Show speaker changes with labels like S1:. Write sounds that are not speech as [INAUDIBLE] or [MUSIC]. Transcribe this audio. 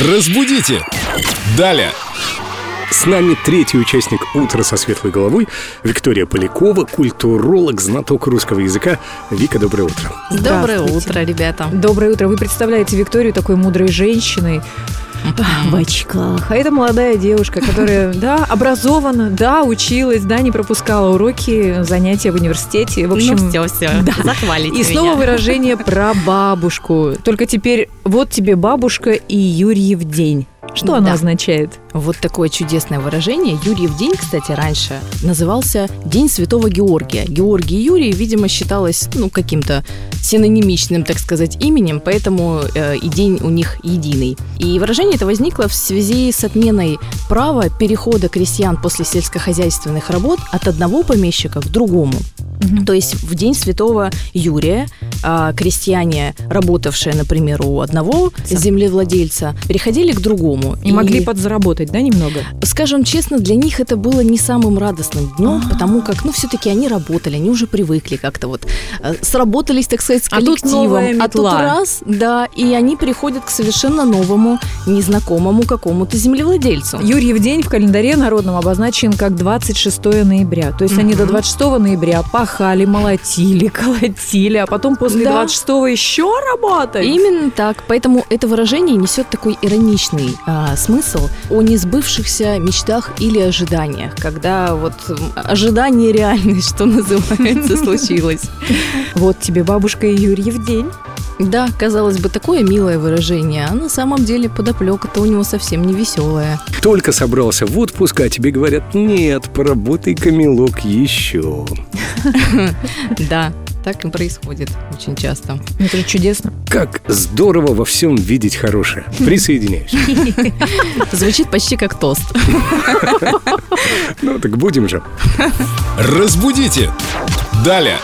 S1: Разбудите! Далее!
S2: С нами третий участник «Утро со светлой головой» Виктория Полякова, культуролог, знаток русского языка. Вика, доброе утро.
S3: Доброе утро, ребята.
S4: Доброе утро. Вы представляете Викторию такой мудрой женщиной в очках. А это молодая девушка, которая, [LAUGHS] да, образована, да, училась, да, не пропускала уроки, занятия в университете. В общем,
S3: ну все, все,
S4: да.
S3: захвалите
S4: и снова
S3: меня.
S4: выражение про бабушку. Только теперь вот тебе бабушка и Юрьев день. Что оно
S3: Да.
S4: означает?
S3: Вот такое чудесное выражение. Юрьев день, кстати, раньше назывался День Святого Георгия. Георгий Юрий, видимо, считалось, ну, каким-то синонимичным, так сказать, именем, поэтому э, и день у них единый. И выражение это возникло в связи с отменой права перехода крестьян после сельскохозяйственных работ от одного помещика к другому. То есть в день Святого Юрия а, крестьяне, работавшие, например, у одного землевладельца, переходили к другому.
S4: И могли подзаработать, да, немного?
S3: Скажем честно, для них это было не самым радостным днем, потому как, ну, все-таки они работали, они уже привыкли как-то вот, э, сработались, так сказать, с
S4: А тут
S3: коллективом. А тут
S4: метла.
S3: раз, да, и они переходят к совершенно новому, незнакомому какому-то землевладельцу.
S4: Юрьев день в календаре народном обозначен как 26 ноября. То есть они до
S3: Мгм.
S4: 26 ноября пахали, молотили, [LAUGHS] колотили, а потом после
S3: Да.
S4: 26 еще работать.
S3: Именно так. Поэтому это выражение несет такой ироничный а, смысл о несбывшихся мечтах или ожиданиях, когда вот ожидание реальность, что называется, [LAUGHS] случилось.
S4: Вот тебе бабушка и Юрьев день.
S3: Да, казалось бы, такое милое выражение, а на самом деле подоплека-то у него совсем не веселая.
S2: Только собрался в отпуск, а тебе говорят, нет, поработай-ка, милок, еще. [LAUGHS]
S3: Да, так и происходит очень часто.
S4: Это же чудесно.
S2: Как здорово во всем видеть хорошее. Присоединяюсь. [LAUGHS]
S3: Звучит почти как тост.
S2: Ну так будем же. [LAUGHS]
S1: Разбудите! Далее!